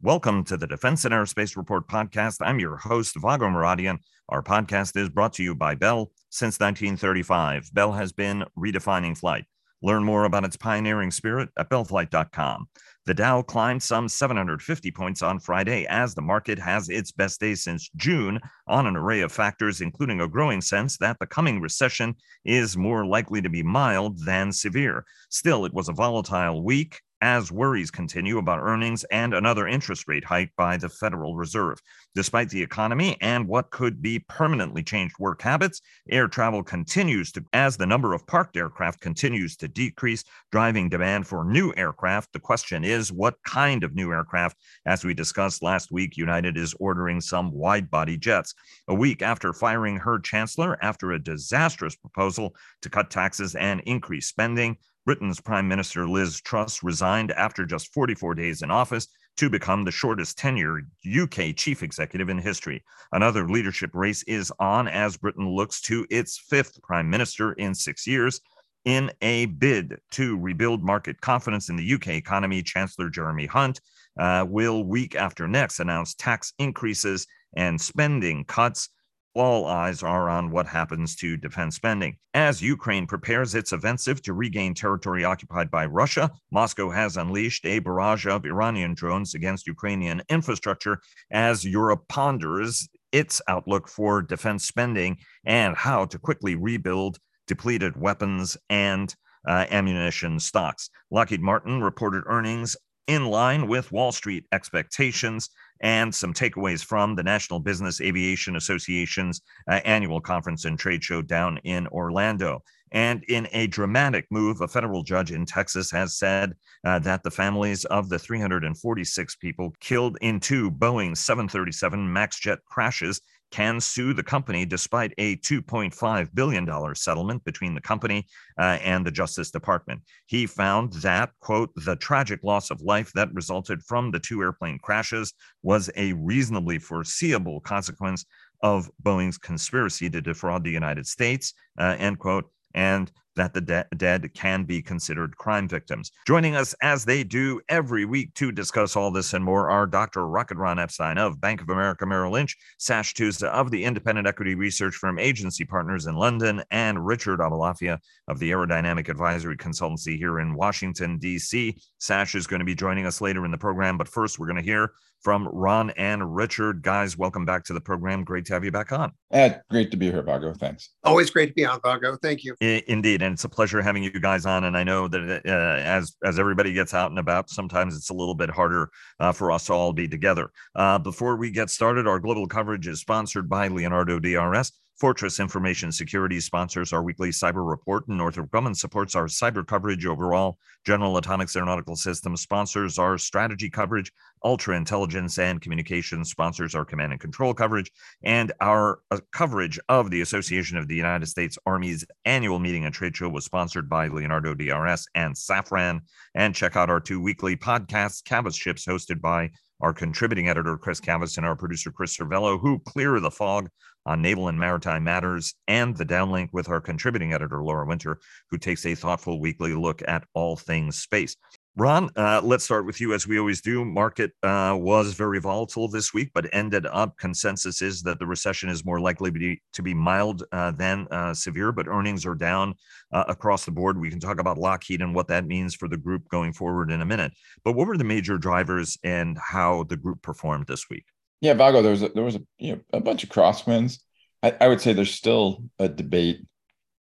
Welcome to the Defense and Aerospace Report podcast. I'm your host, Vago Muradian. Our podcast is brought to you by Bell since 1935. Bell has been redefining flight. Learn more about its pioneering spirit at bellflight.com. The Dow climbed some 750 points on Friday as the market has its best day since June on an array of factors, including a growing sense that the coming recession is more likely to be mild than severe. Still, it was a volatile week as worries continue about earnings and another interest rate hike by the Federal Reserve. Despite the economy and what could be permanently changed work habits, air travel continues to, as the number of parked aircraft continues to decrease, driving demand for new aircraft. The question is, what kind of new aircraft? As we discussed last week, United is ordering some wide body jets. A week after firing her chancellor after a disastrous proposal to cut taxes and increase spending, Britain's Prime Minister Liz Truss resigned after just 44 days in office to become the shortest tenured UK chief executive in history. Another leadership race is on as Britain looks to its fifth prime minister in six years. In a bid to rebuild market confidence in the UK economy, Chancellor Jeremy Hunt uh, will, week after next, announce tax increases and spending cuts all eyes are on what happens to defense spending. As Ukraine prepares its offensive to regain territory occupied by Russia, Moscow has unleashed a barrage of Iranian drones against Ukrainian infrastructure as Europe ponders its outlook for defense spending and how to quickly rebuild depleted weapons and uh, ammunition stocks. Lockheed Martin reported earnings in line with Wall Street expectations and some takeaways from the National Business Aviation Association's uh, annual conference and trade show down in Orlando. And in a dramatic move, a federal judge in Texas has said uh, that the families of the 346 people killed in two Boeing 737 MAX jet crashes can sue the company despite a $2.5 billion settlement between the company uh, and the Justice Department. He found that, quote, the tragic loss of life that resulted from the two airplane crashes was a reasonably foreseeable consequence of Boeing's conspiracy to defraud the United States, uh, end quote, and that the de- dead can be considered crime victims. Joining us as they do every week to discuss all this and more are Dr. Rocket Ron Epstein of Bank of America Merrill Lynch, Sash Tusa of the independent equity research firm Agency Partners in London, and Richard Aboulafia of the Aerodynamic Advisory Consultancy here in Washington, D.C. Sash is going to be joining us later in the program, but first we're going to hear from Ron and Richard. Guys, welcome back to the program. Great to have you back on. Ed, great to be here, Vago. Thanks. Always great to be on, Vago. Thank you. Indeed, and it's a pleasure having you guys on. And I know that uh, as as everybody gets out and about, sometimes it's a little bit harder uh, for us to all be together. Uh, before we get started, our global coverage is sponsored by Leonardo DRS. Fortress Information Security sponsors our weekly cyber report, and Northrop Grumman supports our cyber coverage overall. General Atomics Aeronautical Systems sponsors our strategy coverage. Ultra Intelligence and Communications sponsors our command and control coverage. And our uh, coverage of the Association of the United States Army's annual meeting and trade show was sponsored by Leonardo DRS and Safran. And check out our two weekly podcasts, Cavas Ships, hosted by our contributing editor, Chris Cavas, and our producer, Chris Cervello, who clear the fog on naval and maritime matters, and the downlink with our contributing editor, Laura Winter, who takes a thoughtful weekly look at all things space. Ron, uh, let's start with you as we always do. Market uh, was very volatile this week, but ended up consensus is that the recession is more likely to be, to be mild uh, than uh, severe, but earnings are down uh, across the board. We can talk about Lockheed and what that means for the group going forward in a minute. But what were the major drivers and how the group performed this week? Yeah, Vago, there was a, there was a, you know, a bunch of crosswinds. I, I would say there's still a debate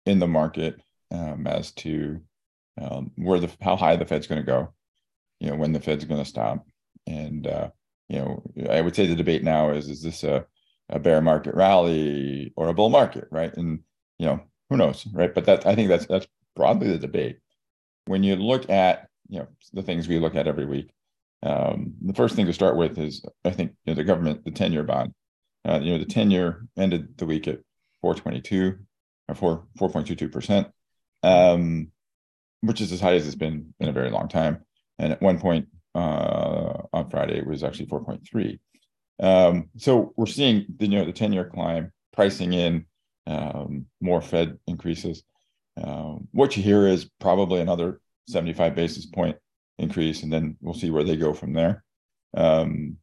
in the market um, as to um, where the how high the Fed's going to go, you know, when the Fed's going to stop, and uh, you know, I would say the debate now is is this a a bear market rally or a bull market, right? And you know, who knows, right? But that I think that's that's broadly the debate. When you look at you know the things we look at every week, um, the first thing to start with is I think you know the government the ten year bond. Uh, you know the ten year ended the week at 422 or 4 4.22 percent. Um, which is as high as it's been in a very long time. And at one point uh, on Friday, it was actually 4.3. Um, so we're seeing the you know the 10 year climb, pricing in um, more Fed increases. Um, what you hear is probably another 75 basis point increase, and then we'll see where they go from there. Um,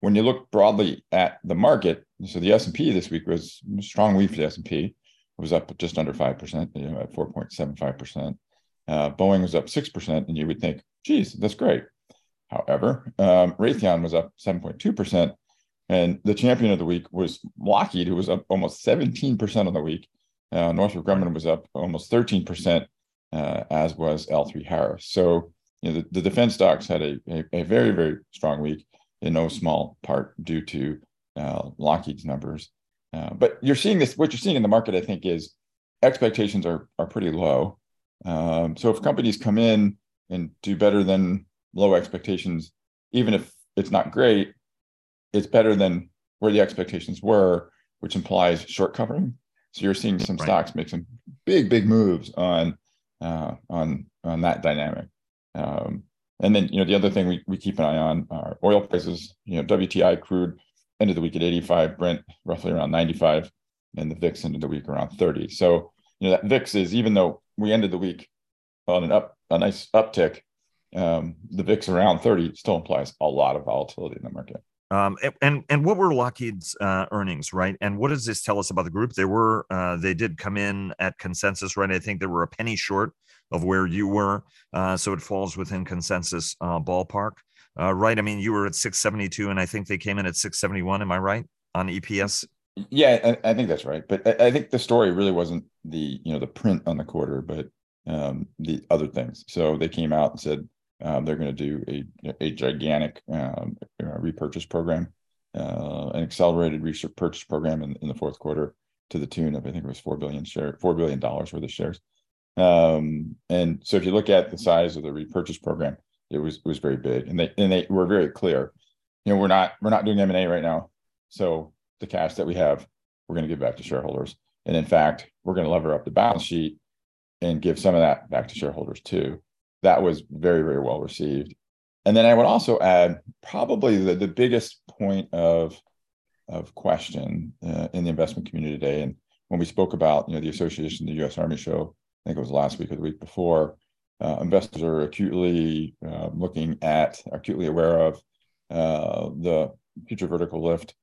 when you look broadly at the market, so the S and P this week was a strong week for the S and P. It was up just under five percent, you know, at four point seven five percent. Uh, Boeing was up six percent, and you would think, "Geez, that's great." However, um, Raytheon was up seven point two percent, and the champion of the week was Lockheed, who was up almost seventeen percent on the week. Uh, Northrop Grumman was up almost thirteen percent, uh, as was L3 Harris. So, you know, the, the defense stocks had a, a, a very very strong week in no small part due to uh, Lockheed's numbers. Uh, but you're seeing this. What you're seeing in the market, I think, is expectations are are pretty low. Um, so if companies come in and do better than low expectations, even if it's not great, it's better than where the expectations were, which implies short covering. So you're seeing some right. stocks make some big, big moves on uh, on on that dynamic. Um, and then, you know, the other thing we, we keep an eye on are oil prices. You know, WTI crude ended the week at 85, Brent roughly around 95, and the VIX ended the week around 30. So, you know, that VIX is even though we ended the week on an up a nice uptick, um, the VIX around 30 still implies a lot of volatility in the market. Um, and and what were Lockheed's uh, earnings, right? And what does this tell us about the group? They were uh, they did come in at consensus, right? I think they were a penny short of where you were. Uh, so it falls within consensus uh, ballpark, uh, right? I mean, you were at 672, and I think they came in at 671. Am I right on EPS? Yeah, I, I think that's right. But I, I, think the story really wasn't the you know the print on the quarter, but um, the other things. So they came out and said um, they're going to do a a gigantic um, repurchase program, uh, an accelerated repurchase program in, in the fourth quarter to the tune of I think it was four billion share four billion dollars worth of shares. Um, and so if you look at the size of the repurchase program, it was it was very big, and they and they were very clear. You know, we're not we're not doing M and A right now, so the cash that we have, we're going to give back to shareholders. And in fact, we're going to lever up the balance sheet and give some of that back to shareholders too. That was very very well received. And then I would also add probably the, the biggest point of of question uh, in the investment community today, and when we spoke about you know the association, the U.S. Army show I think it was last week or the week before. Uh, investors are acutely uh, looking at, acutely aware of uh, the future vertical lift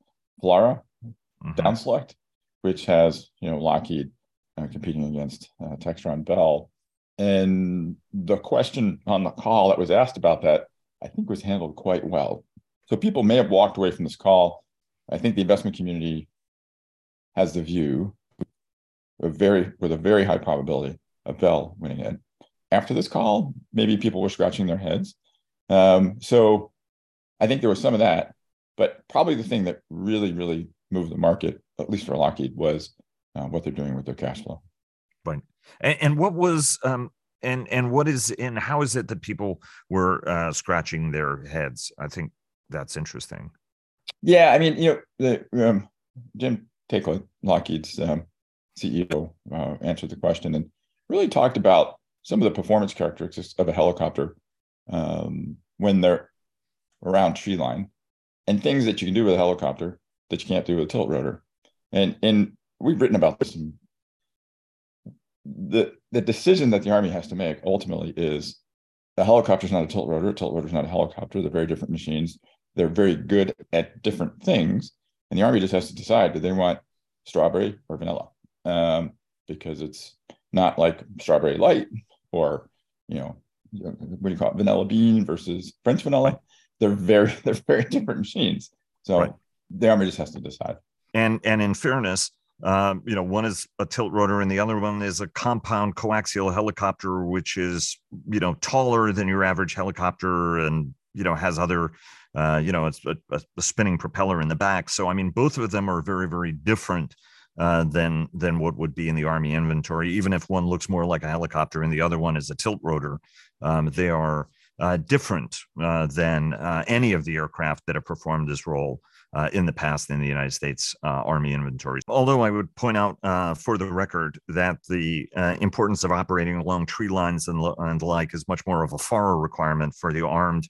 FLRAA mm-hmm. down select, which has you know Lockheed uh, competing against uh, Textron Bell. And the question on the call that was asked about that, I think, was handled quite well. So people may have walked away from this call. I think the investment community has the view, a very with a very high probability of Bell winning it. After this call, maybe people were scratching their heads. Um, so I think there was some of that, but probably the thing that really, really moved the market, at least for Lockheed, was uh, what they're doing with their cash flow. Right. And, and what was um, and and what is and how is it that people were uh, scratching their heads? I think that's interesting. Yeah, I mean, you know, the um, Jim Taiclet, Lockheed's um, CEO, uh, answered the question, and really talked about some of the performance characteristics of a helicopter um, when they're around tree line and things that you can do with a helicopter that you can't do with a tilt rotor. And and we've written about this. the the decision that the army has to make ultimately is the helicopter is not a tilt rotor. A tilt rotor is not a helicopter. They're very different machines. They're very good at different things, and the army just has to decide: do they want strawberry or vanilla? Um, because it's not like strawberry light or you know what do you call it vanilla bean versus french vanilla they're very they're very different machines so right. the army just has to decide and and in fairness um, you know one is a tilt rotor and the other one is a compound coaxial helicopter which is you know taller than your average helicopter and you know has other uh, you know it's a, a, spinning propeller in the back so i mean both of them are very very different uh, than than what would be in the Army inventory. Even if one looks more like a helicopter and the other one is a tilt rotor, um, they are uh, different uh, than uh, any of the aircraft that have performed this role uh, in the past in the United States uh, Army inventories. Although I would point out uh, for the record that the uh, importance of operating along tree lines and, and the like is much more of a FARA requirement for the armed,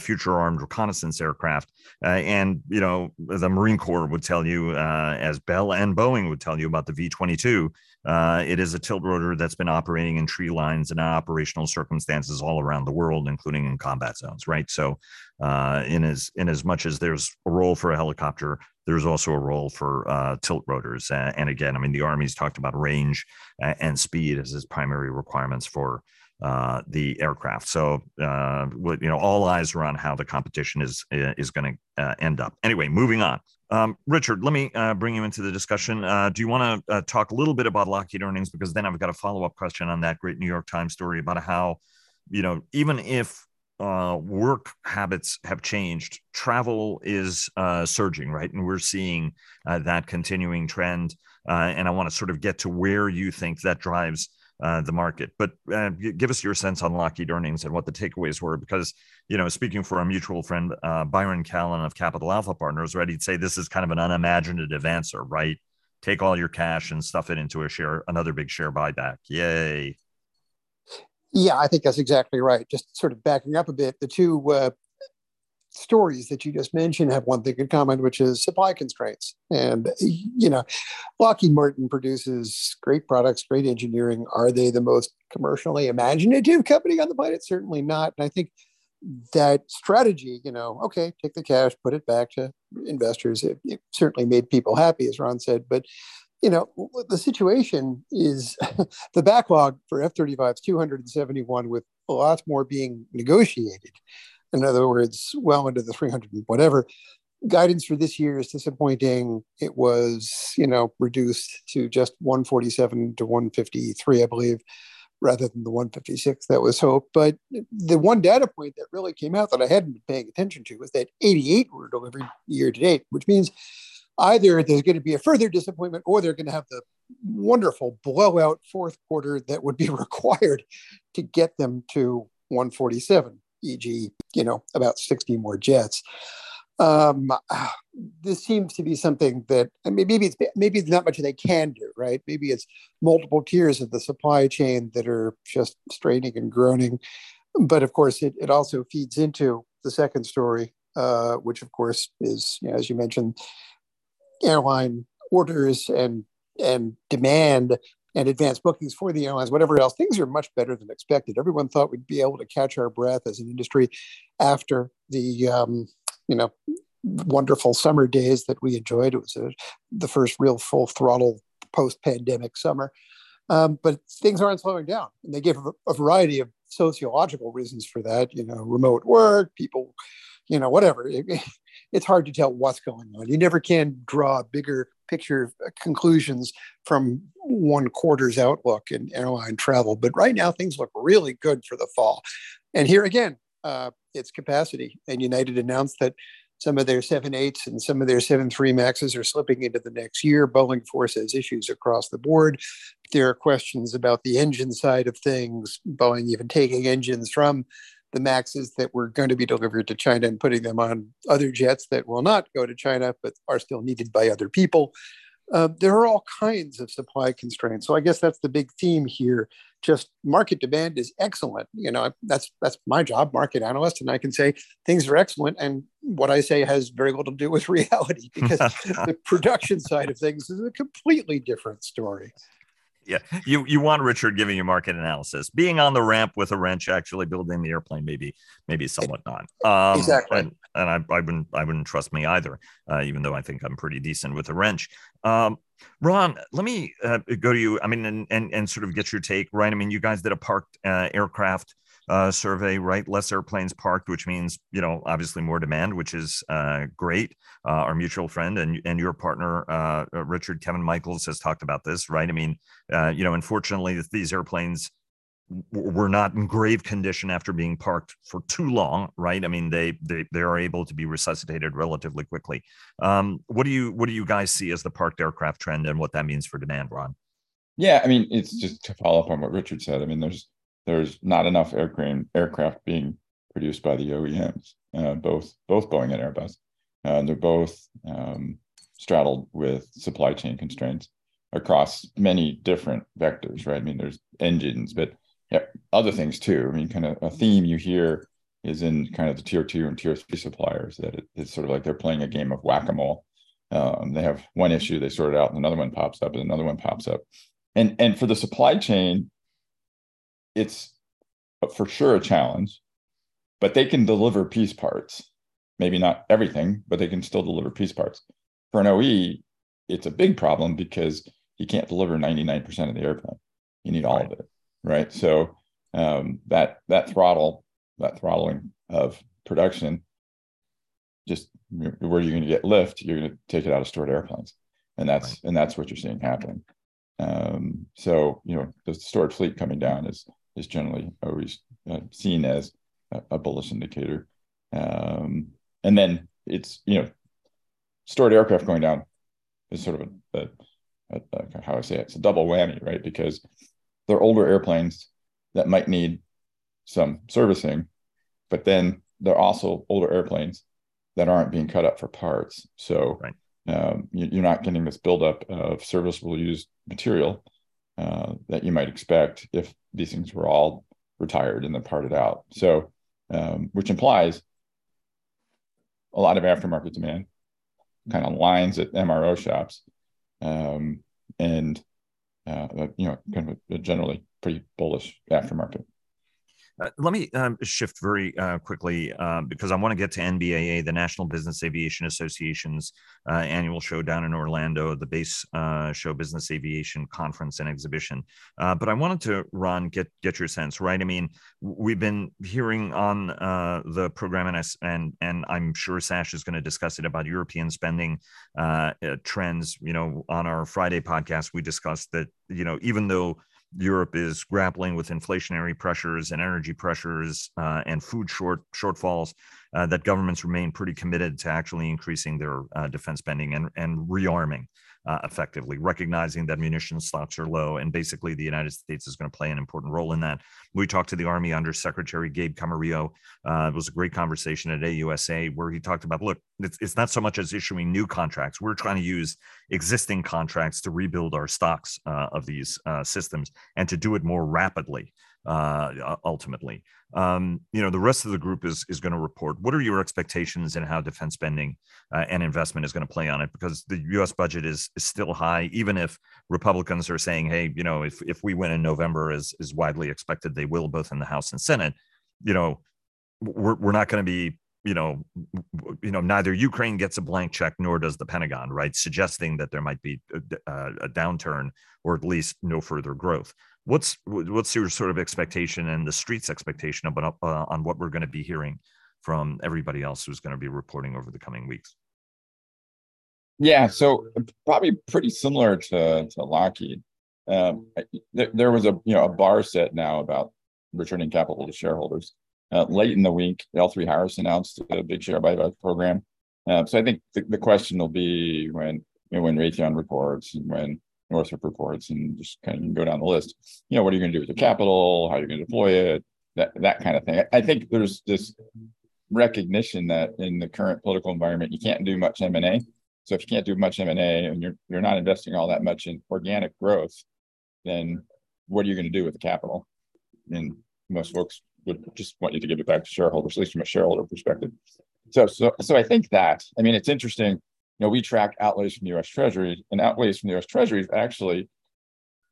future armed reconnaissance aircraft. And, you know, the Marine Corps would tell you, as Bell and Boeing would tell you about the V 22, it is a tilt rotor that's been operating in tree lines and operational circumstances all around the world, including in combat zones, right? So, uh, in as in as much as there's a role for a helicopter, there's also a role for uh, tilt rotors. Uh, and again, I mean, the Army's talked about range and speed as its primary requirements for uh, the aircraft. So, uh, you know, all eyes are on how the competition is is going to uh, end up. Anyway, moving on. Um, Richard, let me uh, bring you into the discussion. Uh, do you want to uh, talk a little bit about Lockheed earnings? Because then I've got a follow up question on that great New York Times story about how, you know, even if uh, work habits have changed, travel is uh, surging, right? And we're seeing uh, that continuing trend. and I want to sort of get to where you think that drives uh, the market. But uh, give us your sense on Lockheed earnings and what the takeaways were, because you know, speaking for a mutual friend, uh, Byron Callan of Capital Alpha Partners, right? He'd say this is kind of an unimaginative answer, right? Take all your cash and stuff it into a share, another big share buyback. Yay! Yeah, I think that's exactly right. Just sort of backing up a bit, the two uh, stories that you just mentioned have one thing in common, which is supply constraints. And, you know, Lockheed Martin produces great products, great engineering. Are they the most commercially imaginative company on the planet? Certainly not. And I think that strategy, you know, okay, take the cash, put it back to investors. It, it certainly made people happy, as Ron said. But, you know, the situation is the backlog for F 35 is 271 with a lot more being negotiated. In other words, well into the 300 and whatever. Guidance for this year is disappointing. It was, you know, reduced to just 147 to 153, I believe, rather than the 156 that was hoped. But the one data point that really came out that I hadn't been paying attention to was that 88 were delivered year to date, which means either there's going to be a further disappointment or they're going to have the wonderful blowout fourth quarter that would be required to get them to 147 e.g., you know, about 60 more jets. Um, this seems to be something that I mean, maybe it's maybe it's not much they can do, right? Maybe it's multiple tiers of the supply chain that are just straining and groaning. But of course, it, it also feeds into the second story, uh, which of course is, you know, as you mentioned, airline orders and and demand and advanced bookings for the airlines, whatever else, things are much better than expected. Everyone thought we'd be able to catch our breath as an industry after the, um, you know, wonderful summer days that we enjoyed. It was a, the first real full throttle post-pandemic summer. Um, but things aren't slowing down. And they give a, a variety of sociological reasons for that. You know, remote work, people, you know, whatever. It, it's hard to tell what's going on. You never can draw a bigger picture conclusions from one quarter's outlook in airline travel. But right now, things look really good for the fall. And here again, uh, it's capacity. And United announced that some of their 7.8s and some of their 7.3 maxes are slipping into the next year. Boeing forces issues across the board. There are questions about the engine side of things, Boeing even taking engines from the maxes that were going to be delivered to China and putting them on other jets that will not go to China but are still needed by other people. Uh, there are all kinds of supply constraints. So I guess that's the big theme here. Just market demand is excellent. You know, that's that's my job, market analyst, and I can say things are excellent. And what I say has very little to do with reality because the production side of things is a completely different story yeah, you you want Richard giving you market analysis. Being on the ramp with a wrench, actually building the airplane, maybe maybe somewhat not. Um, exactly. And, and I, I wouldn't I wouldn't trust me either, uh, even though I think I'm pretty decent with a wrench. Um, Ron, let me uh, go to you. I mean, and, and and sort of get your take, right? I mean, you guys did a parked uh, aircraft uh, survey, right? Less airplanes parked, which means you know obviously more demand, which is uh, great. Uh, our mutual friend and and your partner uh, uh, Richard Kevin Michaels has talked about this, right? I mean, uh, you know, unfortunately, these airplanes were not in grave condition after being parked for too long, right? I mean, they they they are able to be resuscitated relatively quickly. Um, what do you what do you guys see as the parked aircraft trend and what that means for demand, Ron? Yeah, I mean, it's just to follow up on what Richard said. I mean, there's there's not enough aircraft aircraft being produced by the OEMs, uh, both both Boeing and Airbus. Uh, they're both um, straddled with supply chain constraints across many different vectors, right? I mean, there's engines, but yeah, other things too. I mean, kind of a theme you hear is in kind of the tier two and tier three suppliers that it, it's sort of like they're playing a game of whack a mole. Um, they have one issue, they sort it out, and another one pops up, and another one pops up. And and for the supply chain, it's for sure a challenge. but they can deliver piece parts. Maybe not everything, but they can still deliver piece parts. For an OE, it's a big problem because you can't deliver 99% of the airplane. You need all right. of it, right? So um, that that throttle, that throttling of production, just where you're going to get lift, you're going to take it out of stored airplanes, and that's right. and that's what you're seeing happening. Um, so you know the stored fleet coming down is is generally always uh, seen as a, a bullish indicator, um, and then it's you know stored aircraft going down is sort of a, a how I say it, it's a double whammy, right? Because they're older airplanes that might need some servicing, but then they're also older airplanes that aren't being cut up for parts. So right. um, you, are not getting this buildup of serviceable used material uh, that you might expect if these things were all retired and then parted out. So, um, which implies a lot of aftermarket demand, kind of lines at MRO shops um, and uh, you know, kind of a generally pretty bullish aftermarket. Uh, let me um, shift very uh, quickly uh, because I want to get to NBAA, the National Business Aviation Association's uh, annual show down in Orlando, the base uh, show business aviation conference and exhibition. Uh, but I wanted to, Ron, get get your sense, right? I mean, we've been hearing on the program, and, and and I'm sure Sash is going to discuss it about European spending trends. You know, on our Friday podcast, we discussed that you know even though Europe is grappling with inflationary pressures and energy pressures uh, and food short shortfalls. Uh, that governments remain pretty committed to actually increasing their uh, defense spending and and rearming uh, effectively, recognizing that munition stocks are low. And basically, the United States is going to play an important role in that. We talked to the Army Under Secretary Gabe Camarillo. Uh, it was a great conversation at AUSA where he talked about look, it's, it's not so much as issuing new contracts. We're trying to use existing contracts to rebuild our stocks uh, of these uh, systems and to do it more rapidly uh, ultimately. Um, you know, the rest of the group is is going to report. What are your expectations and how defense spending uh, and investment is going to play on it? Because the U.S. budget is is still high, even if Republicans are saying, "Hey, you know, if if we win in November, as is widely expected, they will both in the House and Senate." You know, we're we're not going to be you know, you know, neither Ukraine gets a blank check nor does the Pentagon, right? Suggesting that there might be a, a, downturn or at least no further growth. What's what's your sort of expectation and the street's expectation about uh, on what we're going to be hearing from everybody else who's going to be reporting over the coming weeks? Yeah, so probably pretty similar to to Lockheed. Um, there, there was a you know a bar set now about returning capital to shareholders uh, late in the week, L3Harris announced a big share buyback program. Uh, so I think the, the, question will be when when Raytheon reports and when Northrop reports, and just kind of go down the list. You know, what are you going to do with the capital? How are you going to deploy it? That that kind of thing. I, think there's this recognition that in the current political environment, you can't do much M and A. So if you can't do much M and A, and you're you're not investing all that much in organic growth, then what are you going to do with the capital? And most folks would just want you to give it back to shareholders, at least from a shareholder perspective. So, so, so I think that I mean it's interesting. You know, we track outlays from the U.S. Treasury, and outlays from the U.S. Treasury actually,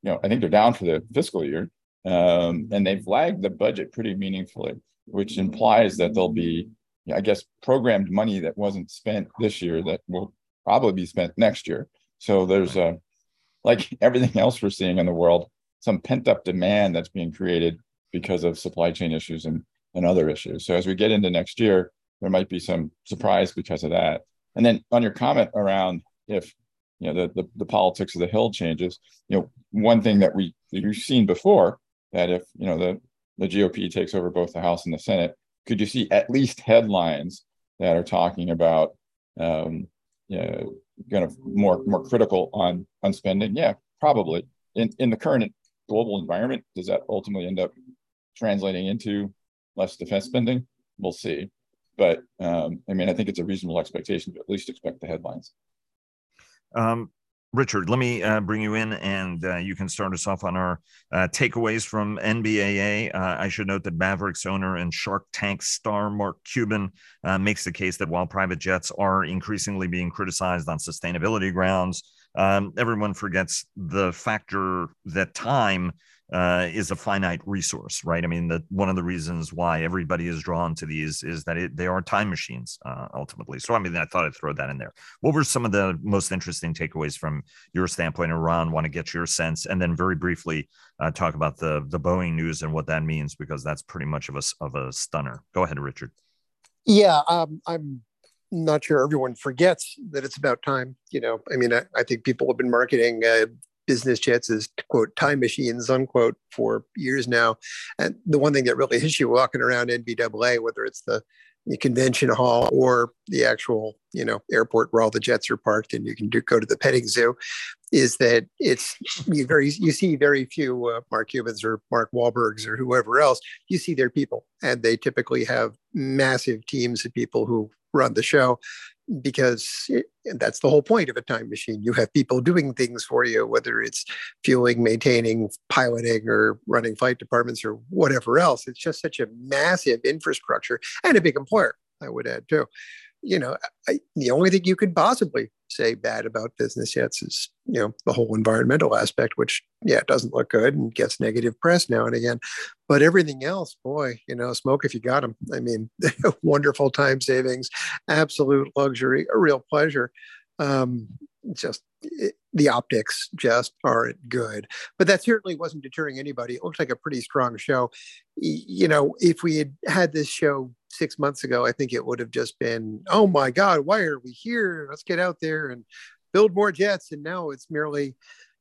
you know, I think they're down for the fiscal year, um, and they've lagged the budget pretty meaningfully, which implies that there'll be, I guess, programmed money that wasn't spent this year that will probably be spent next year. So there's a, like everything else we're seeing in the world, some pent up demand that's being created because of supply chain issues and, and other issues. So as we get into next year, there might be some surprise because of that. And then on your comment around if you know the, the, the politics of the hill changes, you know, one thing that we we've seen before that if you know the the GOP takes over both the House and the Senate, could you see at least headlines that are talking about um, you know, kind of more more critical on on spending? Yeah, probably. In in the current global environment, does that ultimately end up translating into less defense spending. We'll see. But um, I mean, I think it's a reasonable expectation to at least expect the headlines. Um, Richard, let me uh, bring you in and uh, you can start us off on our uh, takeaways from NBAA. Uh, I should note that Mavericks owner and Shark Tank star Mark Cuban uh, makes the case that while private jets are increasingly being criticized on sustainability grounds, um, everyone forgets the factor that time uh, is a finite resource, right? I mean, that one of the reasons why everybody is drawn to these is that it, they are time machines uh, ultimately. So, I mean, I thought I'd throw that in there. What were some of the most interesting takeaways from your standpoint, and Ron? Want to get your sense, and then very briefly uh, talk about the the Boeing news and what that means because that's pretty much of a of a stunner. Go ahead, Richard. Yeah, um, I'm not sure everyone forgets that it's about time. You know, I mean, I, I think people have been marketing uh, business jets as quote time machines unquote for years now. And the one thing that really hits you walking around NBAA, whether it's the, the convention hall or the actual you know airport where all the jets are parked and you can do, go to the petting zoo, is that it's you very you see very few uh, Mark Cubans or Mark Wahlbergs or whoever else. You see their people, and they typically have massive teams of people who run the show because it, that's the whole point of a time machine. You have people doing things for you, whether it's fueling, maintaining, piloting, or running flight departments or whatever else. It's just such a massive infrastructure and a big employer, I would add too you know, I, the only thing you could possibly say bad about business yet is, you know, the whole environmental aspect, which, yeah, doesn't look good and gets negative press now and again. But everything else, boy, you know, smoke if you got them. I mean, wonderful time savings, absolute luxury, a real pleasure. Um, just it, the optics just aren't good. But that certainly wasn't deterring anybody. It looked like a pretty strong show. You know, if we had had this show six months ago, I think it would have just been, oh my God, why are we here? Let's get out there and build more jets. And now it's merely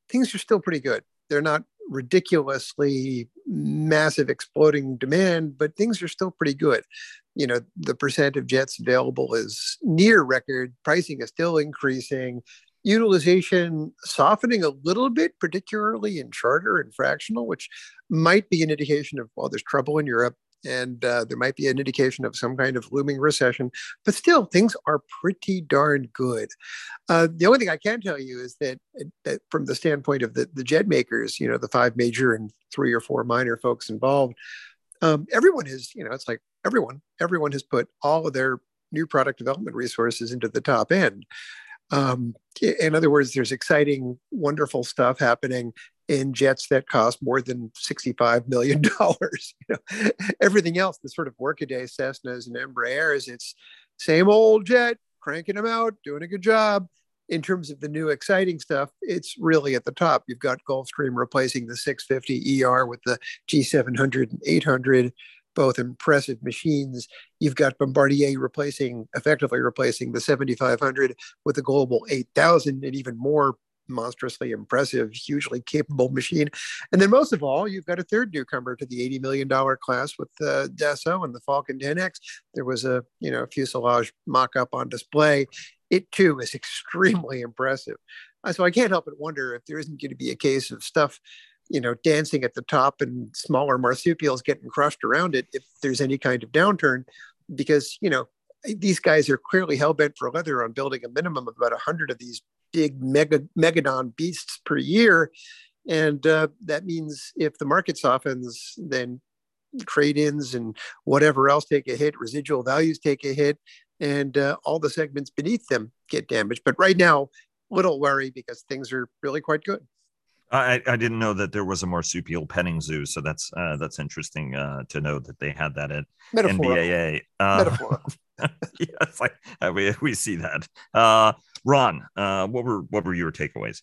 things are still pretty good. They're not ridiculously massive exploding demand, but things are still pretty good. You know, the percent of jets available is near record. Pricing is still increasing utilization softening a little bit, particularly in charter and fractional, which might be an indication of, well, there's trouble in Europe and uh, there might be an indication of some kind of looming recession. But still, things are pretty darn good. Uh, the only thing I can tell you is that, that from the standpoint of the, the jet makers, you know, the five major and three or four minor folks involved, um, everyone is, you know, it's like everyone, everyone has put all of their new product development resources into the top end. Um, in other words, there's exciting, wonderful stuff happening in jets that cost more than $65 million. you know, everything else, the sort of workaday Cessnas and Embraers, it's same old jet, cranking them out, doing a good job. In terms of the new exciting stuff, it's really at the top. You've got Gulfstream replacing the 650 ER with the G700 and 800 both impressive machines. You've got Bombardier replacing, effectively replacing the 7500 with the Global 8000, and even more monstrously impressive, hugely capable machine. And then most of all, you've got a third newcomer to the $80 million class with the Dassault and the Falcon 10X. There was a, you know, fuselage mock-up on display. It too is extremely impressive. Uh, so I can't help but wonder if there isn't going to be a case of stuff you know, dancing at the top and smaller marsupials getting crushed around it if there's any kind of downturn, because you know these guys are clearly hell bent for leather on building a minimum of about hundred of these big mega megadon beasts per year, and uh, that means if the market softens, then trade-ins and whatever else take a hit, residual values take a hit, and uh, all the segments beneath them get damaged. But right now, little worry because things are really quite good. I, I didn't know that there was a marsupial petting zoo, so that's uh, that's interesting uh, to know that they had that at NBAA. Uh, yes, I, we we see that. Uh, Ron, uh, what were what were your takeaways?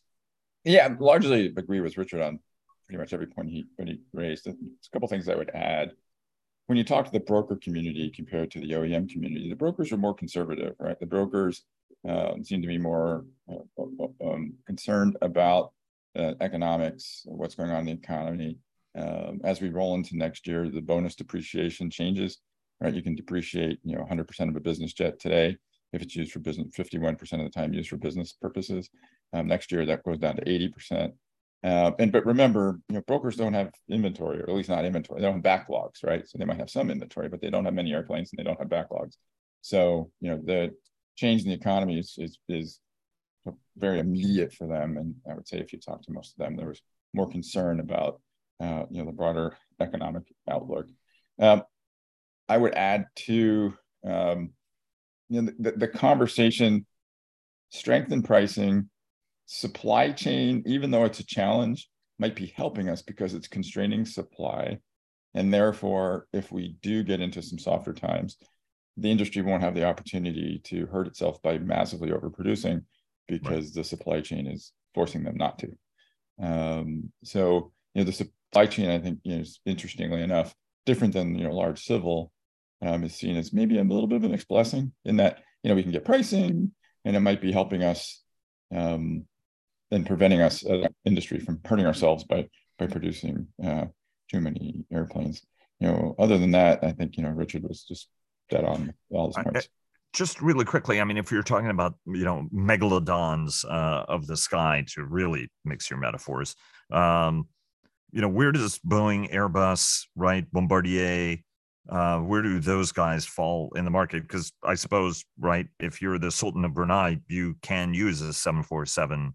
Yeah, largely agree with Richard on pretty much every point he when he raised. A couple things I would add. When you talk to the broker community compared to the OEM community, the brokers are more conservative, right? The brokers um, seem to be more uh, um, concerned about uh, economics, what's going on in the economy. Um, as we roll into next year, the bonus depreciation changes, right? You can depreciate, you know, 100% of a business jet today if it's used for business, 51% of the time used for business purposes. Um, next year, that goes down to 80%. Uh, and but remember, you know, brokers don't have inventory, or at least not inventory. They don't have backlogs, right? So they might have some inventory, but they don't have many airplanes and they don't have backlogs. So you know, the change in the economy is is, is very immediate for them. And I would say if you talk to most of them, there was more concern about uh, you know the broader economic outlook. Um, I would add to um, you know the, the conversation, strength in pricing, supply chain, even though it's a challenge, might be helping us because it's constraining supply. And therefore, if we do get into some softer times, the industry won't have the opportunity to hurt itself by massively overproducing because right. the supply chain is forcing them not to. Um, so, you know, the supply chain, I think, you know, interestingly enough, different than you know large civil, um, is seen as maybe a little bit of a mixed blessing in that you know we can get pricing and it might be helping us um, and preventing us as an industry from hurting ourselves by by producing uh, too many airplanes. You know, other than that, I think you know Richard was just dead on all his points. Just really quickly, I mean, if you're talking about you know megalodons uh, of the sky to really mix your metaphors, um, you know, where does Boeing, Airbus, right, Bombardier, uh, where do those guys fall in the market? Because I suppose, right, if you're the Sultan of Brunei, you can use a 747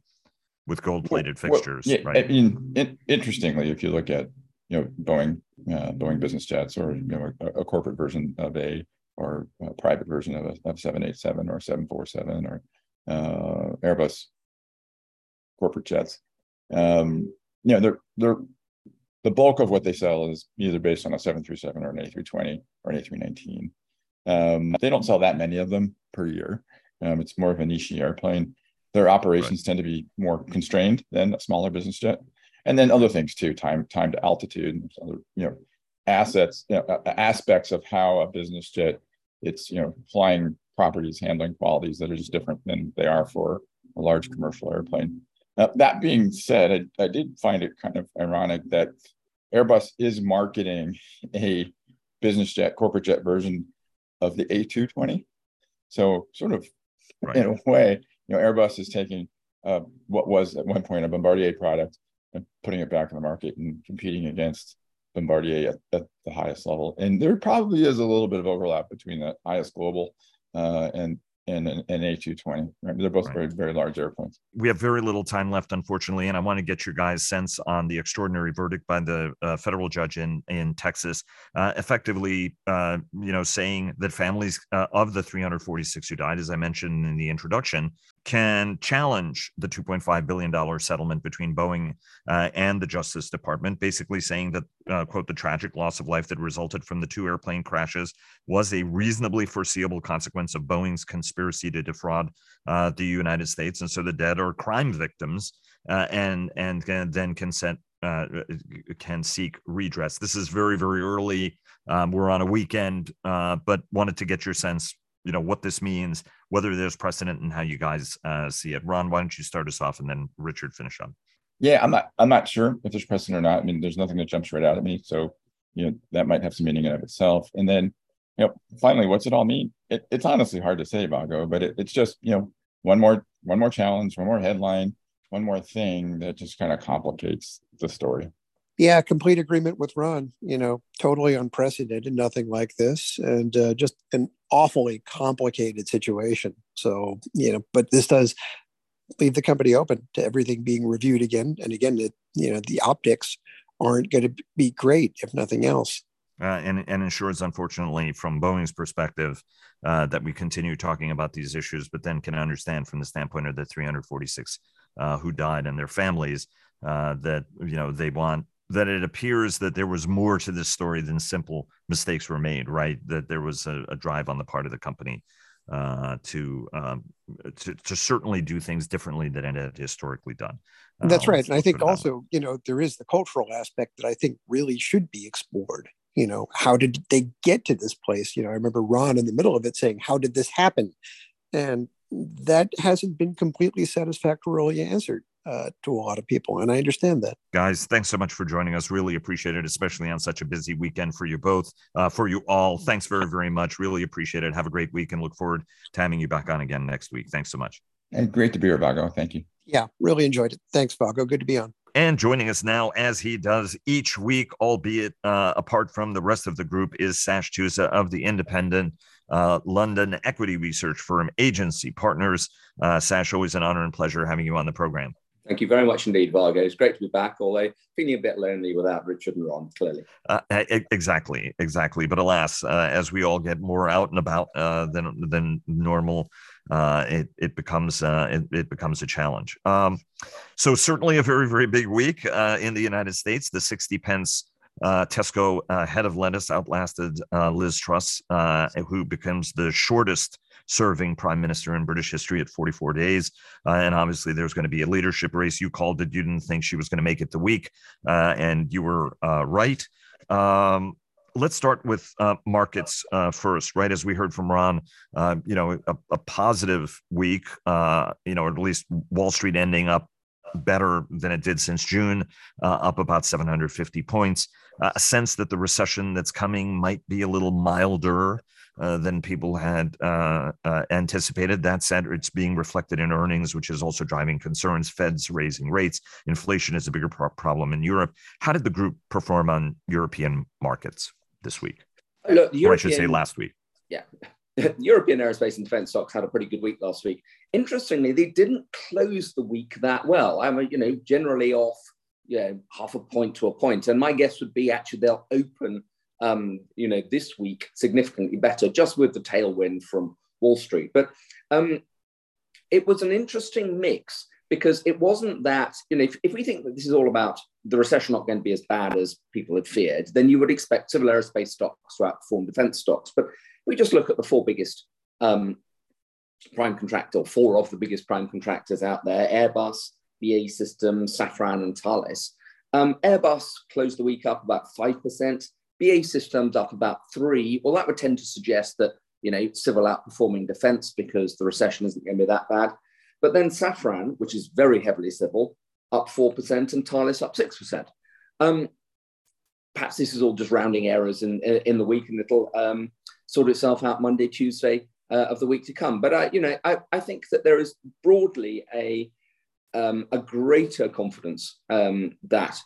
with gold-plated well, fixtures, well, yeah, right? I mean, it, interestingly, if you look at you know Boeing, uh, Boeing business jets, or you know a, a, corporate version of a or a private version of a of 787 or 747 or uh, Airbus corporate jets, um, you know they're they're the bulk of what they sell is either based on a 737 or an A320 or an A319. Um, they don't sell that many of them per year. Um, it's more of a niche airplane. Their operations right. tend to be more constrained than a smaller business jet, and then other things too, time time to altitude, and other you know assets, you know, aspects of how a business jet it's you know flying properties, handling qualities that are just different than they are for a large commercial airplane. Uh, that being said, I, I, did find it kind of ironic that Airbus is marketing a business jet, corporate jet version of the A220. So, sort of right. in a way, you know, Airbus is taking uh, what was at one point a Bombardier product and putting it back in the market and competing against Bombardier at, at the highest level. And there probably is a little bit of overlap between the IS Global uh, and and an, an A220. Right? They're both right. very, very large airplanes. We have very little time left, unfortunately, and I want to get your guys' sense on the extraordinary verdict by the uh, federal judge in in Texas, uh, effectively, uh, you know, saying that families uh, of the 346 who died, as I mentioned in the introduction, can challenge the 2.5 billion dollar settlement between Boeing uh, and the Justice Department, basically saying that, uh, quote, the tragic loss of life that resulted from the two airplane crashes was a reasonably foreseeable consequence of Boeing's conspiracy to defraud uh, the United States, and so the dead are crime victims, uh, and and then consent uh, can seek redress. This is very very early. Um, we're on a weekend, uh, but wanted to get your sense, you know, what this means, whether there's precedent, and how you guys uh, see it. Ron, why don't you start us off, and then Richard finish up. Yeah, I'm not. I'm not sure if there's precedent or not. I mean, there's nothing that jumps right out at me, so you know that might have some meaning in of itself. And then you know, finally, what's it all mean? It, it's honestly hard to say, Vago, but it, it's just you know one more one more challenge, one more headline, one more thing that just kind of complicates the story. Yeah, complete agreement with Ron. You know, totally unprecedented, nothing like this, and uh, just an awfully complicated situation. So you know, but this does leave the company open to everything being reviewed again and again. It, you know, the optics aren't going to be great if nothing else uh, and, and ensures, unfortunately, from Boeing's perspective, uh, that we continue talking about these issues, but then can understand from the standpoint of the 346 uh, who died and their families uh, that you know they want that it appears that there was more to this story than simple mistakes were made, right? That there was a, a drive on the part of the company uh, to, um, to to certainly do things differently than it had historically done. That's uh, right, and I think also you know there is the cultural aspect that I think really should be explored. You know how did they get to this place? You know i remember ron in the middle of it saying how did this happen? And that hasn't been completely satisfactorily answered uh, to a lot of people and i understand that. Guys thanks so much for joining us. Really appreciate it especially on such a busy weekend for you both uh, for you all. Thanks very very much. Really appreciate it. Have a great week and look forward to having you back on again next week. Thanks so much. And great to be here vago. Thank you. Yeah really enjoyed it. Thanks vago. Good to be on. And joining us now, as he does each week, albeit uh, apart from the rest of the group, is Sash Tusa of the independent uh, London equity research firm Agency Partners. Uh, Sash, always an honor and pleasure having you on the program. Thank you very much indeed, Vago. It's great to be back, although feeling a bit lonely without Richard and Ron, clearly. Uh, exactly, exactly. But alas, uh, as we all get more out and about uh, than than normal, uh, it it becomes uh, it, it, becomes a challenge. Um, so certainly a very very big week uh, in the United States. The sixty pence Tesco head of lettuce outlasted Liz Truss, who becomes the shortest serving prime minister in British history at 44 days. Uh, and obviously, there's going to be a leadership race. You called it. You didn't think she was going to make it the week, uh, and you were uh, right. Um, let's start with uh, markets uh, first, right? As we heard from Ron, uh, you know, a, a positive week, uh, you know, or at least Wall Street ending up better than it did since June, uh, up about 750 points. A sense that the recession that's coming might be a little milder uh, than people had uh, uh, anticipated. That said, it's being reflected in earnings, which is also driving concerns. Fed's raising rates. Inflation is a bigger pro- problem in Europe. How did the group perform on European markets this week? Look, European, or I should say last week. Yeah. European aerospace and defense stocks had a pretty good week last week. Interestingly, they didn't close the week that well. I mean, you know, generally off, you know, half a point to a point. And my guess would be actually they'll open um, you know, this week significantly better, just with the tailwind from Wall Street. But um, it was an interesting mix because it wasn't that, you know, if, if we think that this is all about the recession not going to be as bad as people had feared, then you would expect civil aerospace stocks to outperform defense stocks. But we just look at the four biggest um, prime contractor, four of the biggest prime contractors out there Airbus, BAE Systems, Safran, and Thales. Um, Airbus closed the week up about 5%. BAE Systems up about three. Well, that would tend to suggest that, you know, civil outperforming defense because the recession isn't going to be that bad. But then Safran, which is very heavily civil, up 4% and Thales up 6%. Um, perhaps this is all just rounding errors in, in the week and it'll um, sort itself out Monday, Tuesday uh, of the week to come. But, I, you know, I, I think that there is broadly a, um, a greater confidence um, that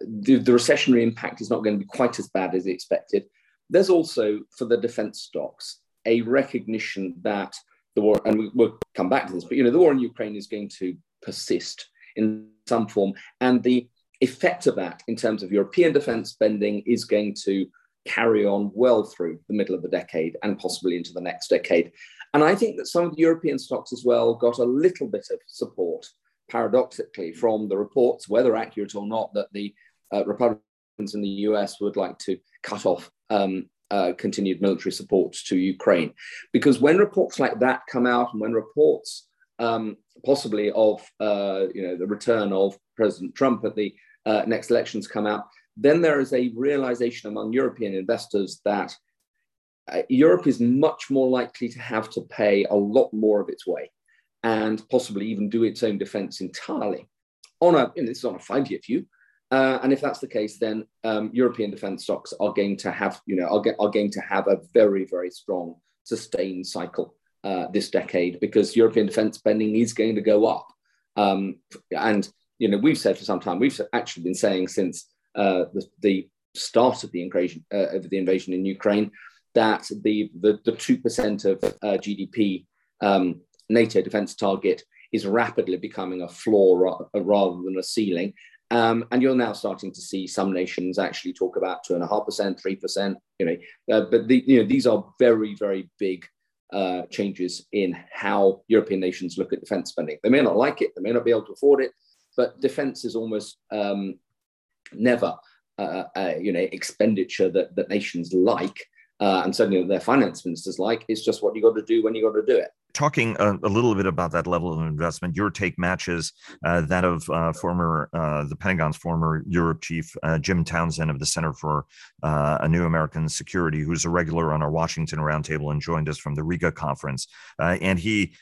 the, the recessionary impact is not going to be quite as bad as expected. There's also, for the defense stocks, a recognition that the war, and we, will come back to this, but you know, the war in Ukraine is going to persist in some form. And the effect of that in terms of European defense spending is going to carry on well through the middle of the decade and possibly into the next decade. And I think that some of the European stocks as well got a little bit of support paradoxically from the reports, whether accurate or not, that the uh, Republicans in the US would like to cut off um, uh, continued military support to Ukraine. Because when reports like that come out, and when reports um, possibly of uh, you know the return of President Trump at the uh, next elections come out, then there is a realization among European investors that uh, Europe is much more likely to have to pay a lot more of its way and possibly even do its own defense entirely on a, you know, this is on a five year view. Uh, and if that's the case, then um, European defense stocks are going to have, you know, are, get, are going to have a very, very strong sustained cycle uh, this decade because European defense spending is going to go up. Um, and, you know, we've said for some time, we've actually been saying since uh, the, the, start of the invasion, uh, of the invasion in Ukraine, that the, the, the 2% of uh, GDP um, NATO defense target is rapidly becoming a floor rather than a ceiling. Um, and you're now starting to see some nations actually talk about two and a half percent, three percent. You know, uh, but the, you know these are very, very big uh, changes in how European nations look at defense spending. They may not like it, they may not be able to afford it, but defense is almost um, never, uh, uh you know, expenditure that that nations like, uh, and certainly their finance ministers like. It's just what you got to do when you got to do it talking a, a, little bit about that level of investment, your take matches uh, that of uh, former uh, the Pentagon's former Europe chief uh, Jim Townsend of the Center for uh, a New American Security, who's a regular on our Washington roundtable and joined us from the Riga conference, uh, and he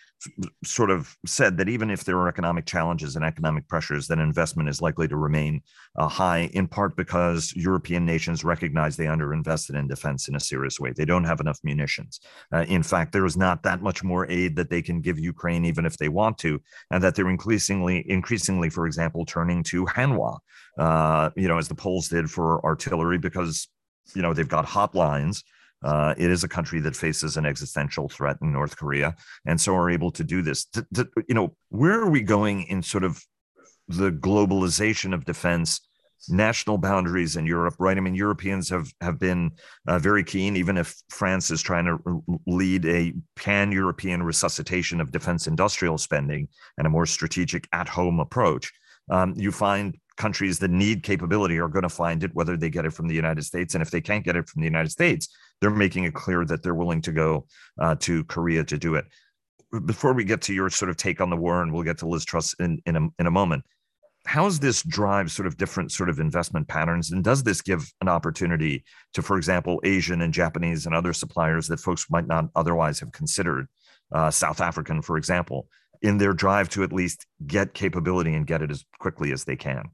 sort of said that even if there are economic challenges and economic pressures, that investment is likely to remain uh, high, in part because European nations recognize they underinvested in defense in a serious way. They don't have enough munitions. Uh, in fact, there is not that much more aid that they can give Ukraine, even if they want to, and that they're increasingly, increasingly, for example, turning to Hanwha, uh, you know, as the Poles did for artillery, because you know they've got hotlines uh, it is a country that faces an existential threat in North Korea, and so are able to do this. you know, where are we going in sort of the globalization of defense national boundaries in Europe, right? I mean, Europeans have have been uh, very keen, even if France is trying to lead a pan-European resuscitation of defense industrial spending and a more strategic at-home approach. Um, you find countries that need capability are going to find it, whether they get it from the United States, and if they can't get it from the United States, they're making it clear that they're willing to go uh, to Korea to do it. Before we get to your sort of take on the war, and we'll get to Liz Truss in in a, in a moment how does this drive sort of different sort of investment patterns and does this give an opportunity to for example asian and japanese and other suppliers that folks might not otherwise have considered uh, south african for example in their drive to at least get capability and get it as quickly as they can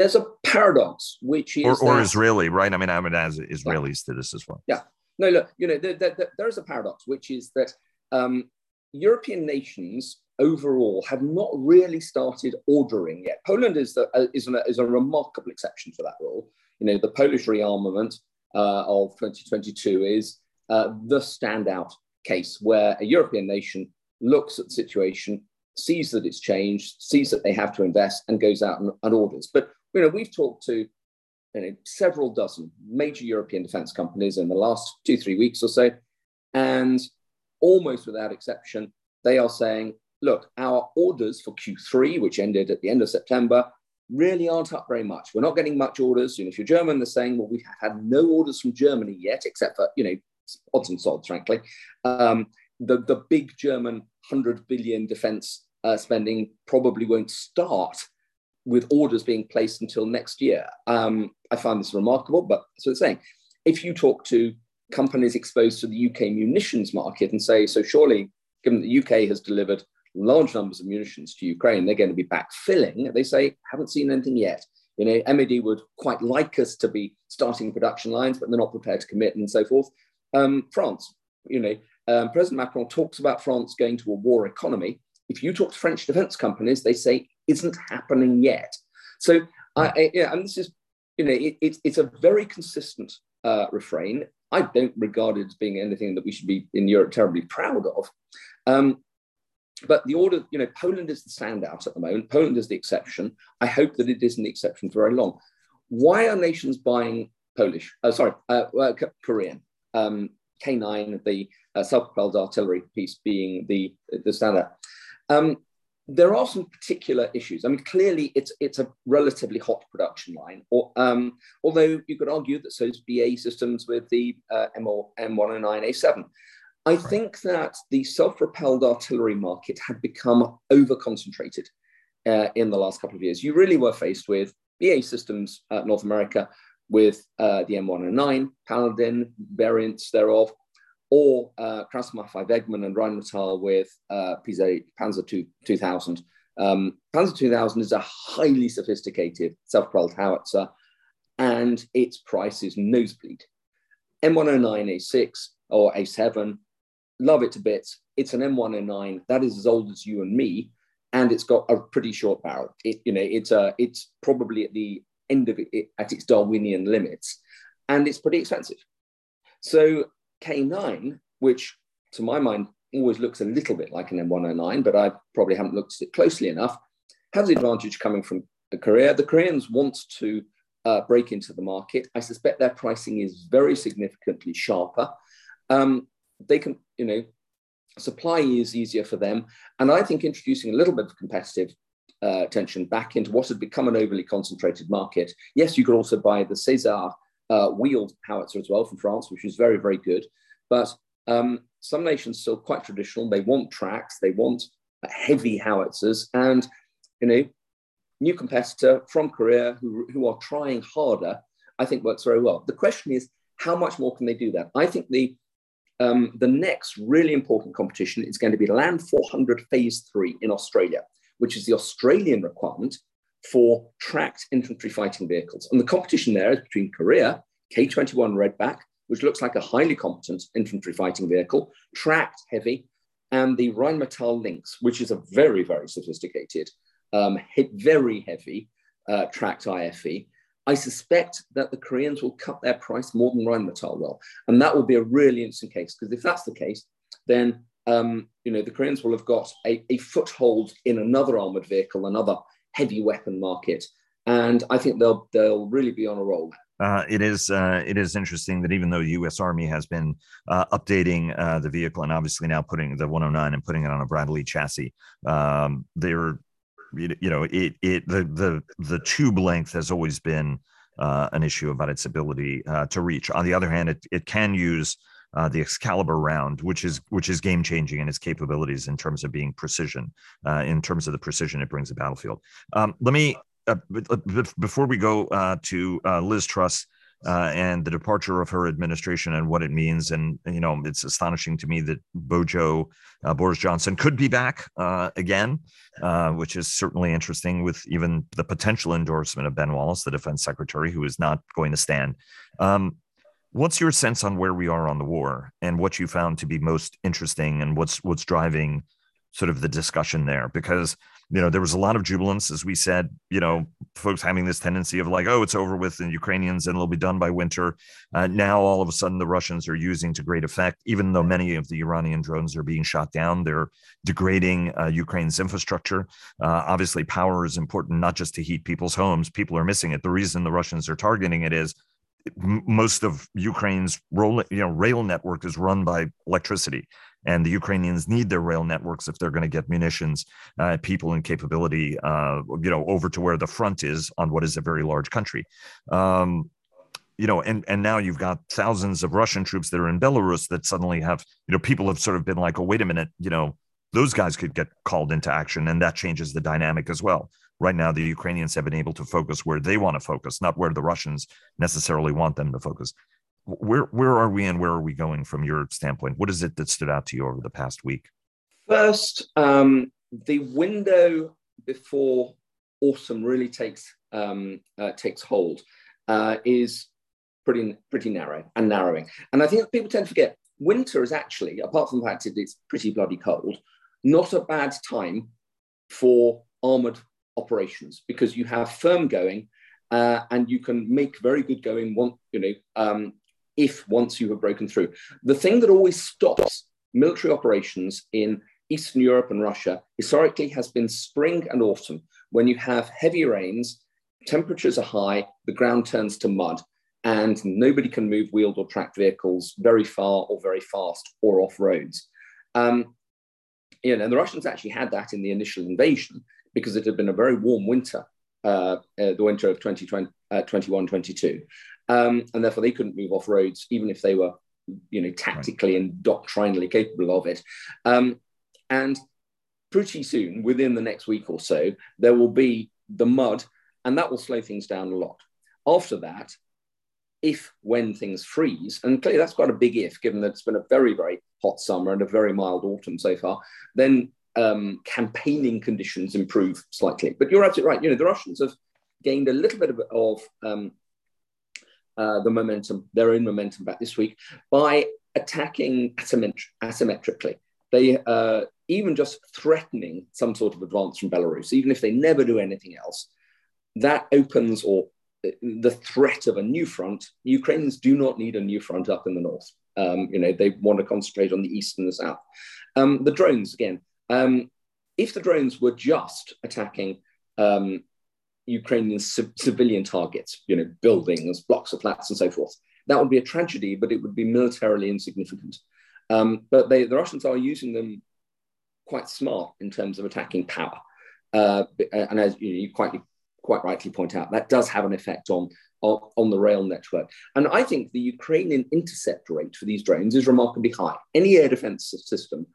there's a paradox which is or, or that, israeli right i mean i would add israelis yeah. to this as well yeah no look you know there, there, there is a paradox which is that um, european nations overall have not really started ordering yet. Poland is, the, uh, is, an, is a remarkable exception to that rule. You know, the Polish rearmament uh, of 2022 is uh, the standout case where a European nation looks at the situation, sees that it's changed, sees that they have to invest, and goes out and, and orders. But you know, we've talked to you know, several dozen major European defense companies in the last two, three weeks or so, and almost without exception, they are saying look, our orders for Q3, which ended at the end of September, really aren't up very much. We're not getting much orders. You know, if you're German, they're saying, well, we have had no orders from Germany yet, except for, you know, odds and sods, frankly. Um, the, the big German 100 billion defense uh, spending probably won't start with orders being placed until next year. Um, I find this remarkable, but that's what it's saying. If you talk to companies exposed to the UK munitions market and say, so surely, given the UK has delivered large numbers of munitions to Ukraine, they're going to be backfilling. They say, haven't seen anything yet. You know, MOD would quite like us to be starting production lines, but they're not prepared to commit and so forth. Um, France, you know, um, President Macron talks about France going to a war economy. If you talk to French defense companies, they say isn't happening yet. So, I, I yeah, and this is, you know, it, it, it's a very consistent uh, refrain. I don't regard it as being anything that we should be in Europe terribly proud of. Um, but the order, you know, Poland is the standout at the moment. Poland is the exception. I hope that it isn't the exception for very long. Why are nations buying Polish? Uh, sorry, uh, uh, Korean. Um, K9, the uh, self-propelled artillery piece, being the the standout. Um, there are some particular issues. I mean, clearly it's it's a relatively hot production line, or um, although you could argue that so is BAE Systems with the uh, M109A7. I think that the self propelled artillery market had become over concentrated uh, in the last couple of years. You really were faced with BAE Systems uh, North America with uh, the M109, Paladin variants thereof, or uh, Krauss-Maffei Wegmann and Rheinmetall with uh, Panzer 2000. Um, Panzer 2000 is a highly sophisticated self-propelled howitzer, and its price is nosebleed. M109A6 or A7 love it to bits. It's an M109 that is as old as you and me, and it's got a pretty short barrel. It, you know, it's a, it's probably at the end of it, at its Darwinian limits, and it's pretty expensive. So K9, which to my mind always looks a little bit like an M109, but I probably haven't looked at it closely enough, has the advantage coming from Korea. The Koreans want to uh, break into the market. I suspect their pricing is very significantly sharper. Um, they can, you know, supply is easier for them. And I think introducing a little bit of competitive uh, tension back into what had become an overly concentrated market. Yes, you could also buy the César uh, wheeled howitzer as well from France, which is very, very good. But um, some nations still quite traditional. They want tracks, they want heavy howitzers, and you know, new competitor from Korea who, who are trying harder, I think works very well. The question is, how much more can they do that? I think the um, the next really important competition is going to be Land 400 Phase 3 in Australia, which is the Australian requirement for tracked infantry fighting vehicles. And the competition there is between Korea, K21 Redback, which looks like a highly competent infantry fighting vehicle, tracked heavy, and the Rheinmetall Lynx, which is a very, very sophisticated, um, very heavy uh, tracked IFV. I suspect that the Koreans will cut their price more than Rheinmetall will. And that will be a really interesting case, because if that's the case, then um, you know the Koreans will have got a, a, foothold in another armored vehicle, another heavy weapon market. And I think they'll they'll really be on a roll. Uh, it is uh, it is interesting that even though the U.S. Army has been uh, updating uh, the vehicle and obviously now putting the 109 and putting it on a Bradley chassis, um, they're you know it it the the the tube length has always been uh, an issue about its ability uh, to reach. On the other hand, it it can use uh, the Excalibur round, which is which is game changing in its capabilities in terms of being precision, uh, in terms of the precision it brings to battlefield. Um, let me uh, before we go uh, to uh, Liz Truss uh, and the departure of her administration and what it means. And, you know, it's astonishing to me that Bojo, uh, Boris Johnson, could be back uh, again, uh, which is certainly interesting with even the potential endorsement of Ben Wallace, the defense secretary, who is not going to stand. Um, what's your sense on where we are on the war and what you found to be most interesting and what's what's driving sort of the discussion there? Because you know, there was a lot of jubilance, as we said, you know, folks having this tendency of like, oh, it's over with the Ukrainians and it'll be done by winter. Uh, now, all of a sudden, the Russians are using to great effect, even though many of the Iranian drones are being shot down, they're degrading uh, Ukraine's infrastructure. Uh, obviously, power is important, not just to heat people's homes. People are missing it. The reason the Russians are targeting it is most of Ukraine's you know, rail network is run by electricity and the Ukrainians need their rail networks if they're going to get munitions, uh, people, and capability, uh, you know, over to where the front is on what is a very large country. Um, you know, and and now you've got thousands of Russian troops that are in Belarus that suddenly have, you know, people have sort of been like, oh, wait a minute, you know, those guys could get called into action, and that changes the dynamic as well. Right now, the Ukrainians have been able to focus where they want to focus, not where the Russians necessarily want them to focus where where are we and where are we going from your standpoint? What is it that stood out to you over the past week? First, um, the window before autumn really takes um, uh, takes hold uh, is pretty pretty narrow and narrowing. And I think people tend to forget winter is actually, apart from the fact that it's pretty bloody cold, not a bad time for armored operations because you have firm going uh, and you can make very good going one, you know, um, if once you have broken through. The thing that always stops military operations in Eastern Europe and Russia historically has been spring and autumn when you have heavy rains, temperatures are high, the ground turns to mud, and nobody can move wheeled or tracked vehicles very far or very fast or off roads. Um, you know, and the Russians actually had that in the initial invasion because it had been a very warm winter, uh, uh, the winter of 2021 uh, 22 um, and therefore they couldn't move off roads, even if they were, you know, tactically right. and doctrinally capable of it. Um, and pretty soon, within the next week or so, there will be the mud, and that will slow things down a lot. After that, if when things freeze, and clearly that's quite a big if, given that it's been a very, very hot summer and a very mild autumn so far, then um, campaigning conditions improve slightly. But you're absolutely right. You know, the Russians have gained a little bit of, of um, uh, the momentum, their own momentum back this week by attacking asymmetri- asymmetrically. They uh, even just threatening some sort of advance from Belarus, even if they never do anything else, that opens or uh, the threat of a new front. Ukrainians do not need a new front up in the north. Um, you know, they want to concentrate on the east and the south. Um, the drones, again, um, if the drones were just attacking um, Ukrainian c- civilian targets, you know, buildings, blocks of flats, and so forth. That would be a tragedy, but it would be militarily insignificant. Um, but they, the Russians are using them quite smart in terms of attacking power. Uh, and as you, know, you quite quite rightly point out, that does have an effect on, on, on the rail network. And I think the Ukrainian intercept rate for these drones is remarkably high. Any air defense system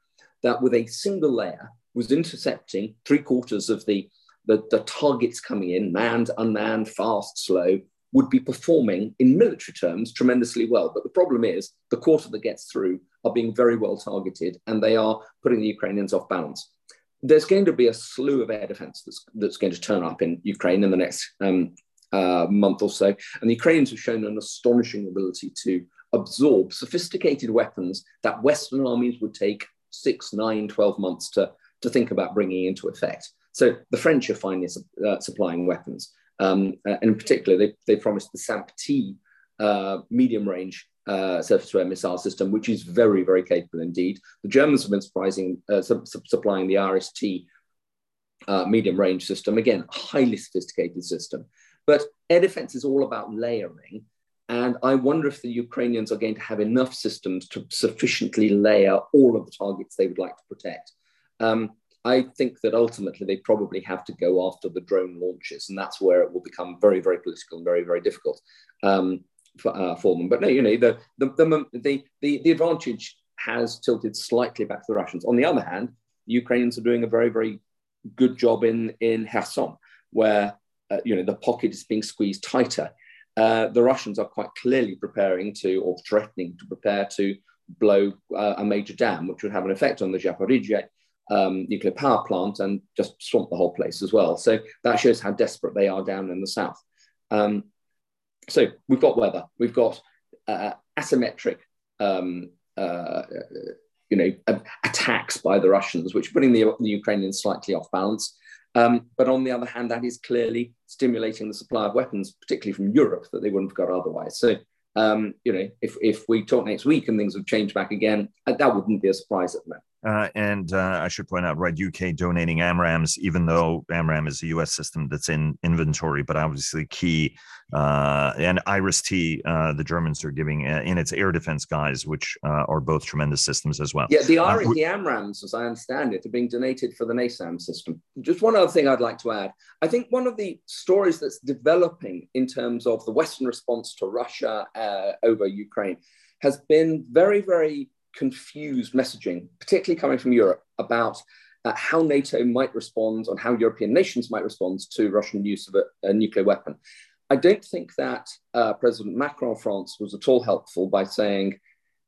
that with a single layer was intercepting three quarters of the the, the targets coming in, manned, unmanned, fast, slow, would be performing in military terms tremendously well. But the problem is the quarter that gets through are being very well targeted and they are putting the Ukrainians off balance. There's going to be a slew of air defense that's, that's going to turn up in Ukraine in the next um, uh, month or so. And the Ukrainians have shown an astonishing ability to absorb sophisticated weapons that Western armies would take six, nine, 12 months to, to think about bringing into effect. So the French are finally uh, supplying weapons. Um, uh, and in particular, they, they promised the SAMP-T uh, medium range uh, surface-to-air missile system, which is very, very capable indeed. The Germans have been surprising, uh, su- supplying the IRIS-T uh, medium range system. Again, highly sophisticated system. But air defense is all about layering. And I wonder if the Ukrainians are going to have enough systems to sufficiently layer all of the targets they would like to protect. Um, I think that ultimately they probably have to go after the drone launches, and that's where it will become very, very political and very, very difficult um, for, uh, for, them. But no, you know, the, the, the, the, the, advantage has tilted slightly back to the Russians. On the other hand, the Ukrainians are doing a very, very good job in, in Kherson, where uh, you know the pocket is being squeezed tighter. Uh, the Russians are quite clearly preparing to, or threatening to prepare to blow uh, a major dam, which would have an effect on the Zaporizhzhia um, nuclear power plant and just swamp the whole place as well. So that shows how desperate they are down in the south. Um, so we've got weather, we've got uh, asymmetric, um, uh, you know, attacks by the Russians, which putting the, the Ukrainians slightly off balance. Um, but on the other hand, that is clearly stimulating the supply of weapons, particularly from Europe, that they wouldn't have got otherwise. So, um, you know, if, if we talk next week and things have changed back again, that wouldn't be a surprise at the moment. Uh, and uh, I should point out, right, UK donating AMRAAMs, even though AMRAAM is a US system that's in inventory, but obviously key. Uh, and IRIS-T, uh, the Germans are giving uh, in its air defense guys, which uh, are both tremendous systems as well. Yeah, the, IRIS, the AMRAAMs, as I understand it, are being donated for the NASAM system. Just one other thing I'd like to add. I think one of the stories that's developing in terms of the Western response to Russia over Ukraine has been very, very confused messaging, particularly coming from Europe, about uh, how NATO might respond and how European nations might respond to Russian use of a, a nuclear weapon. I don't think that uh, President Macron of France was at all helpful by saying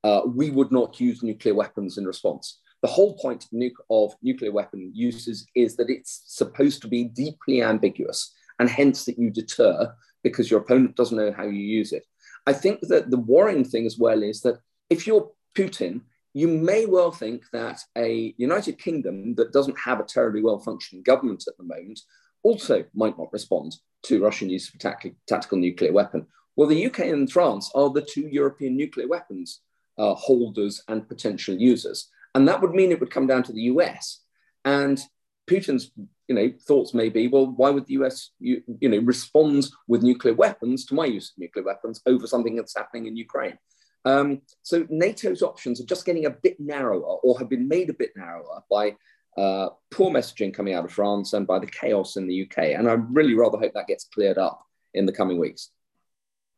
uh, we would not use nuclear weapons in response. The whole point of, nu- of nuclear weapon uses is that it's supposed to be deeply ambiguous and hence that you deter because your opponent doesn't know how you use it. I think that the worrying thing as well is that if you're Putin, you may well think that a United Kingdom that doesn't have a terribly well functioning government at the moment also might not respond to Russian use of a tactical nuclear weapon. Well, the UK and France are the two European nuclear weapons uh, holders and potential users. And that would mean it would come down to the US. And Putin's you know, thoughts may be, well, why would the US you, you know, respond with nuclear weapons to my use of nuclear weapons over something that's happening in Ukraine? Um, so NATO's options are just getting a bit narrower or have been made a bit narrower by uh, poor messaging coming out of France and by the chaos in the UK. And I really rather hope that gets cleared up in the coming weeks.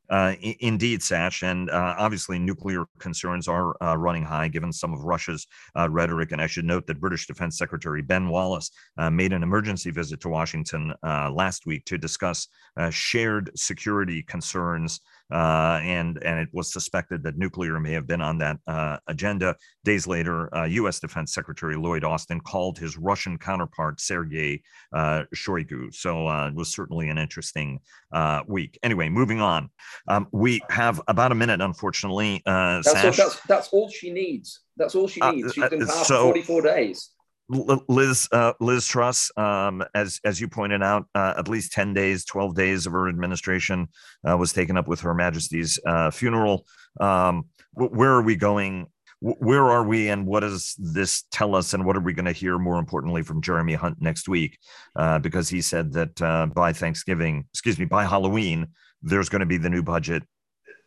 Uh, indeed, Sash, and uh, obviously nuclear concerns are uh, running high given some of Russia's uh, rhetoric. And I should note that British Defense Secretary Ben Wallace uh, made an emergency visit to Washington uh, last week to discuss shared security concerns uh, and and it was suspected that nuclear may have been on that uh, agenda. Days later, uh, U.S. Defense Secretary Lloyd Austin called his Russian counterpart Sergei uh, Shoigu. So uh, it was certainly an interesting uh, week. Anyway, moving on. Um, we have about a minute, unfortunately. that's, all, that's, that's all she needs. That's all she needs. She's been past so, 44 days. Liz uh, Liz Truss, um, as as you pointed out, uh, at least ten days, twelve days of her administration uh, was taken up with Her Majesty's uh, funeral. Um, where are we going? Where are we, and what does this tell us? And what are we going to hear more importantly from Jeremy Hunt next week? Uh, because he said that uh, by Thanksgiving, excuse me, by Halloween, there's going to be the new budget,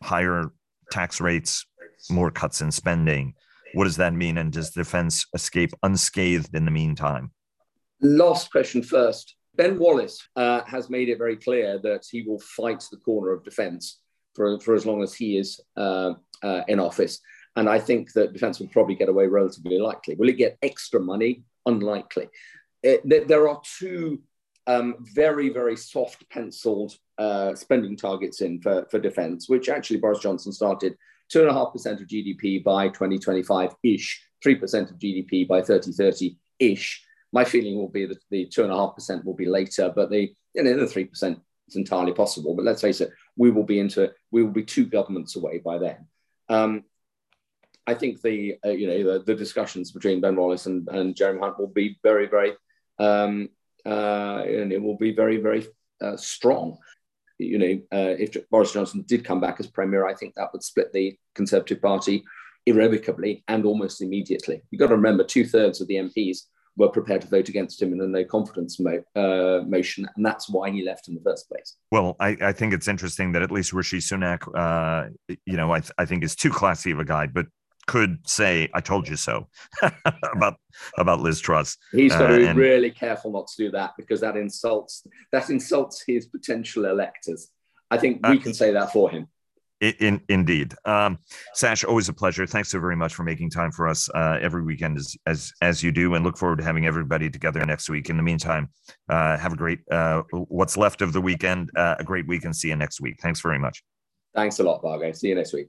higher tax rates, more cuts in spending. What does that mean? And does defense escape unscathed in the meantime? Last question first. Ben Wallace uh, has made it very clear that he will fight the corner of defense for, for as long as he is uh, uh, in office. And I think that defense will probably get away relatively likely. Will it get extra money? Unlikely. It, there are two um, very, very soft penciled uh, spending targets in for, for defense, which actually Boris Johnson started 2.5% of GDP by 2025 ish, 3% of GDP by 2030 ish. My feeling will be that the 2.5% will be later, but the, you know, the 3% is entirely possible. But let's face it, we will be into, we will be two governments away by then. Um, I think the, uh, you know, the, the, discussions between Ben Wallace and, and Jeremy Hunt will be very, very, um, uh, and it will be very, very uh, strong you know, uh, if Boris Johnson did come back as premier, I think that would split the Conservative Party irrevocably and almost immediately. You've got to remember, two thirds of the MPs were prepared to vote against him in a no confidence mo- uh, motion, and that's why he left in the first place. Well, I, I think it's interesting that at least Rishi Sunak, uh, you know, I, th- I think is too classy of a guy, but could say "I told you so" about about Liz Truss. He's got to be uh, and, really careful not to do that because that insults that insults his potential electors. I think we uh, can say that for him. In, indeed, um, Sash, always a pleasure. Thanks so very much for making time for us uh, every weekend, as, as as you do, and look forward to having everybody together next week. In the meantime, uh, have a great uh, what's left of the weekend. Uh, a great week, and see you next week. Thanks very much. Thanks a lot, Vago. See you next week.